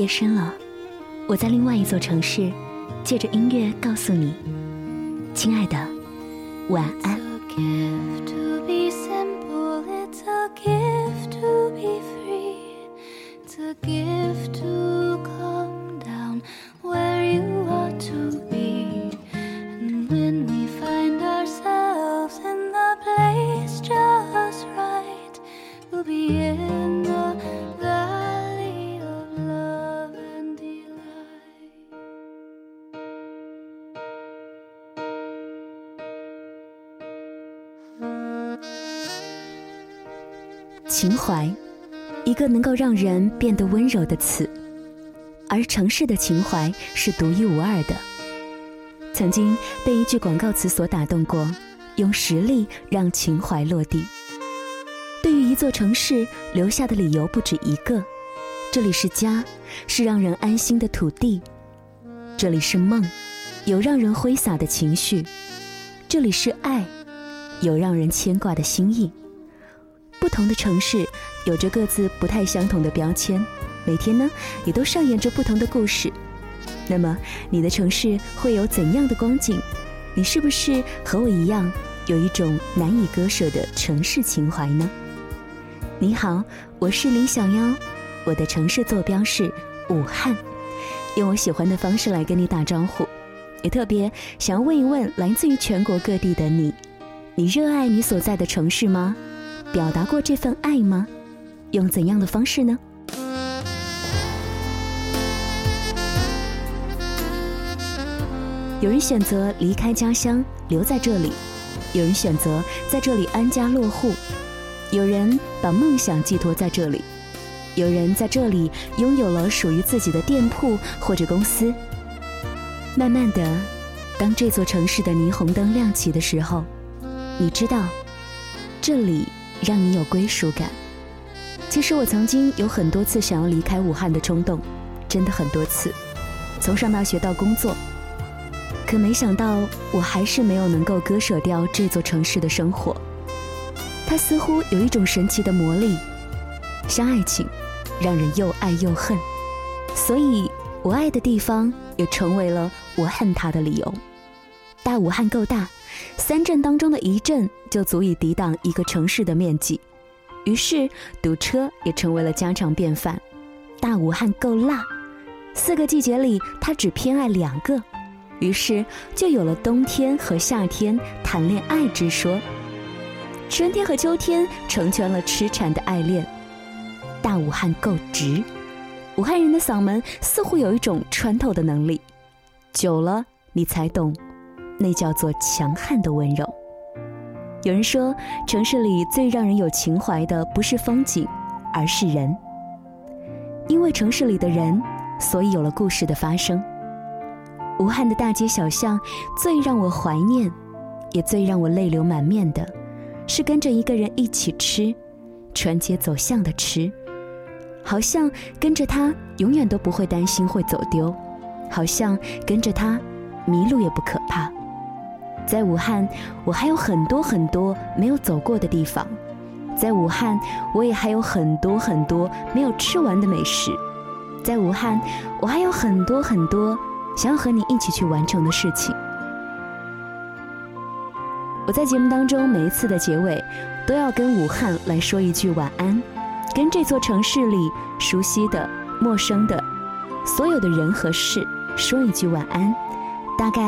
夜深了，我在另外一座城市，借着音乐告诉你，亲爱的，晚安。情怀，一个能够让人变得温柔的词，而城市的情怀是独一无二的。曾经被一句广告词所打动过，用实力让情怀落地。对于一座城市，留下的理由不止一个：这里是家，是让人安心的土地；这里是梦，有让人挥洒的情绪；这里是爱，有让人牵挂的心意。不同的城市有着各自不太相同的标签，每天呢也都上演着不同的故事。那么你的城市会有怎样的光景？你是不是和我一样有一种难以割舍的城市情怀呢？你好，我是李小妖，我的城市坐标是武汉，用我喜欢的方式来跟你打招呼，也特别想要问一问来自于全国各地的你，你热爱你所在的城市吗？表达过这份爱吗？用怎样的方式呢？有人选择离开家乡留在这里，有人选择在这里安家落户，有人把梦想寄托在这里，有人在这里拥有了属于自己的店铺或者公司。慢慢的，当这座城市的霓虹灯亮起的时候，你知道，这里。让你有归属感。其实我曾经有很多次想要离开武汉的冲动，真的很多次，从上大学到工作。可没想到，我还是没有能够割舍掉这座城市的生活。它似乎有一种神奇的魔力，像爱情，让人又爱又恨。所以我爱的地方也成为了我恨它的理由。大武汉够大。三镇当中的一镇就足以抵挡一个城市的面积，于是堵车也成为了家常便饭。大武汉够辣，四个季节里他只偏爱两个，于是就有了冬天和夏天谈恋爱之说。春天和秋天成全了痴缠的爱恋。大武汉够直，武汉人的嗓门似乎有一种穿透的能力，久了你才懂。那叫做强悍的温柔。有人说，城市里最让人有情怀的不是风景，而是人。因为城市里的人，所以有了故事的发生。武汉的大街小巷，最让我怀念，也最让我泪流满面的，是跟着一个人一起吃，穿街走巷的吃，好像跟着他永远都不会担心会走丢，好像跟着他迷路也不可怕。在武汉，我还有很多很多没有走过的地方；在武汉，我也还有很多很多没有吃完的美食；在武汉，我还有很多很多想要和你一起去完成的事情。我在节目当中每一次的结尾，都要跟武汉来说一句晚安，跟这座城市里熟悉的、陌生的所有的人和事说一句晚安，大概。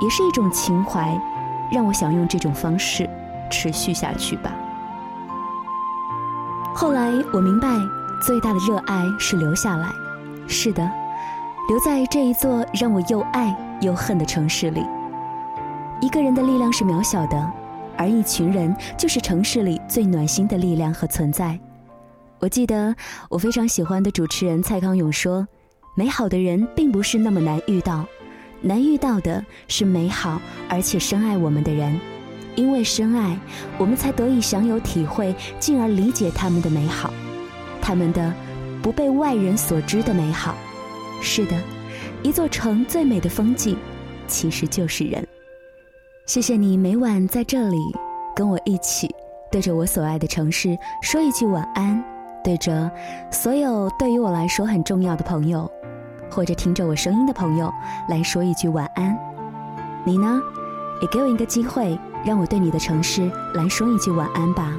也是一种情怀，让我想用这种方式持续下去吧。后来我明白，最大的热爱是留下来。是的，留在这一座让我又爱又恨的城市里。一个人的力量是渺小的，而一群人就是城市里最暖心的力量和存在。我记得我非常喜欢的主持人蔡康永说：“美好的人并不是那么难遇到。”难遇到的是美好而且深爱我们的人，因为深爱，我们才得以享有体会，进而理解他们的美好，他们的不被外人所知的美好。是的，一座城最美的风景，其实就是人。谢谢你每晚在这里跟我一起，对着我所爱的城市说一句晚安，对着所有对于我来说很重要的朋友，或者听着我声音的朋友来说一句晚安。你呢，也给我一个机会，让我对你的城市来说一句晚安吧。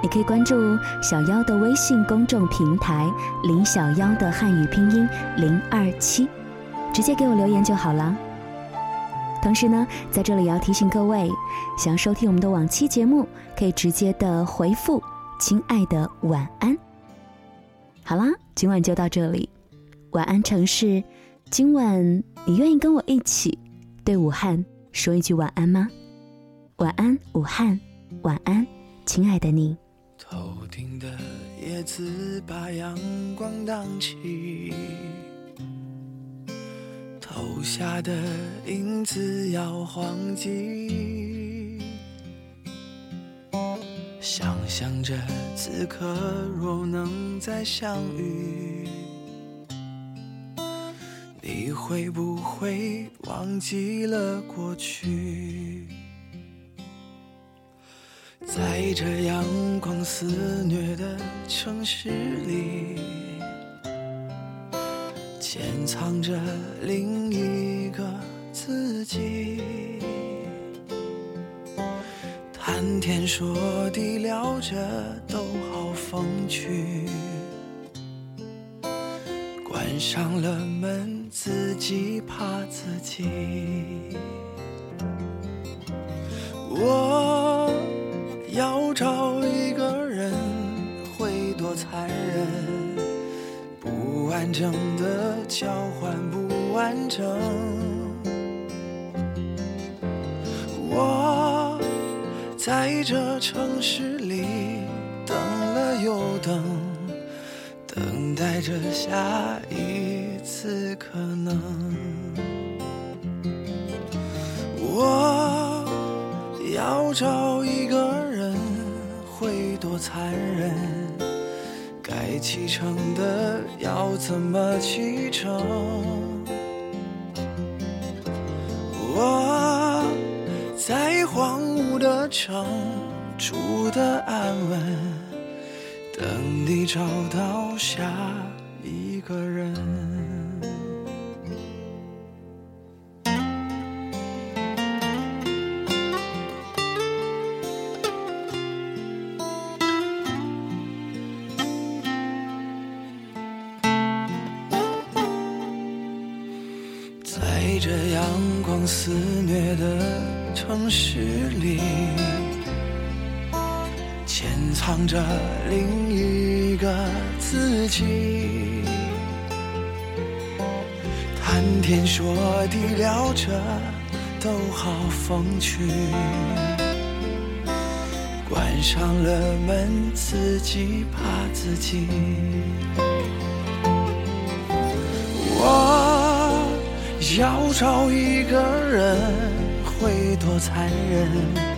你可以关注小妖的微信公众平台“林小妖”的汉语拼音零二七，直接给我留言就好了。同时呢，在这里也要提醒各位，想要收听我们的往期节目，可以直接的回复“亲爱的晚安”。好啦，今晚就到这里，晚安城市。今晚你愿意跟我一起对武汉说一句晚安吗？晚安，武汉，晚安，亲爱的你。头顶的叶子把阳光荡起。投下的影子摇晃起，想象着此刻若能再相遇，会不会忘记了过去？在这阳光肆虐的城市里。潜藏着另一个自己，谈天说地聊着都好风趣，关上了门自己怕自己。我要找一个人，会多残忍？不完整的交换不完整，我在这城市里等了又等，等待着下一次可能。我要找一个人，会多残忍？该启程的要怎么启程？我在荒芜的城住的安稳，等你找到下一个人。在这阳光肆虐的城市里，藏着另一个自己。谈天说地聊着都好风趣，关上了门自己怕自己。我。要找一个人会多残忍？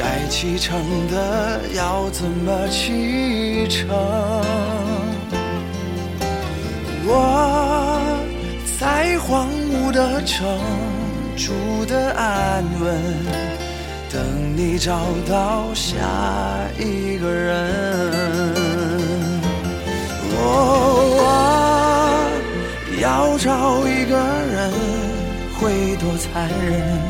该启程的要怎么启程？我在荒芜的城住的安稳，等你找到下一个人。我啊要找一个人会多残忍？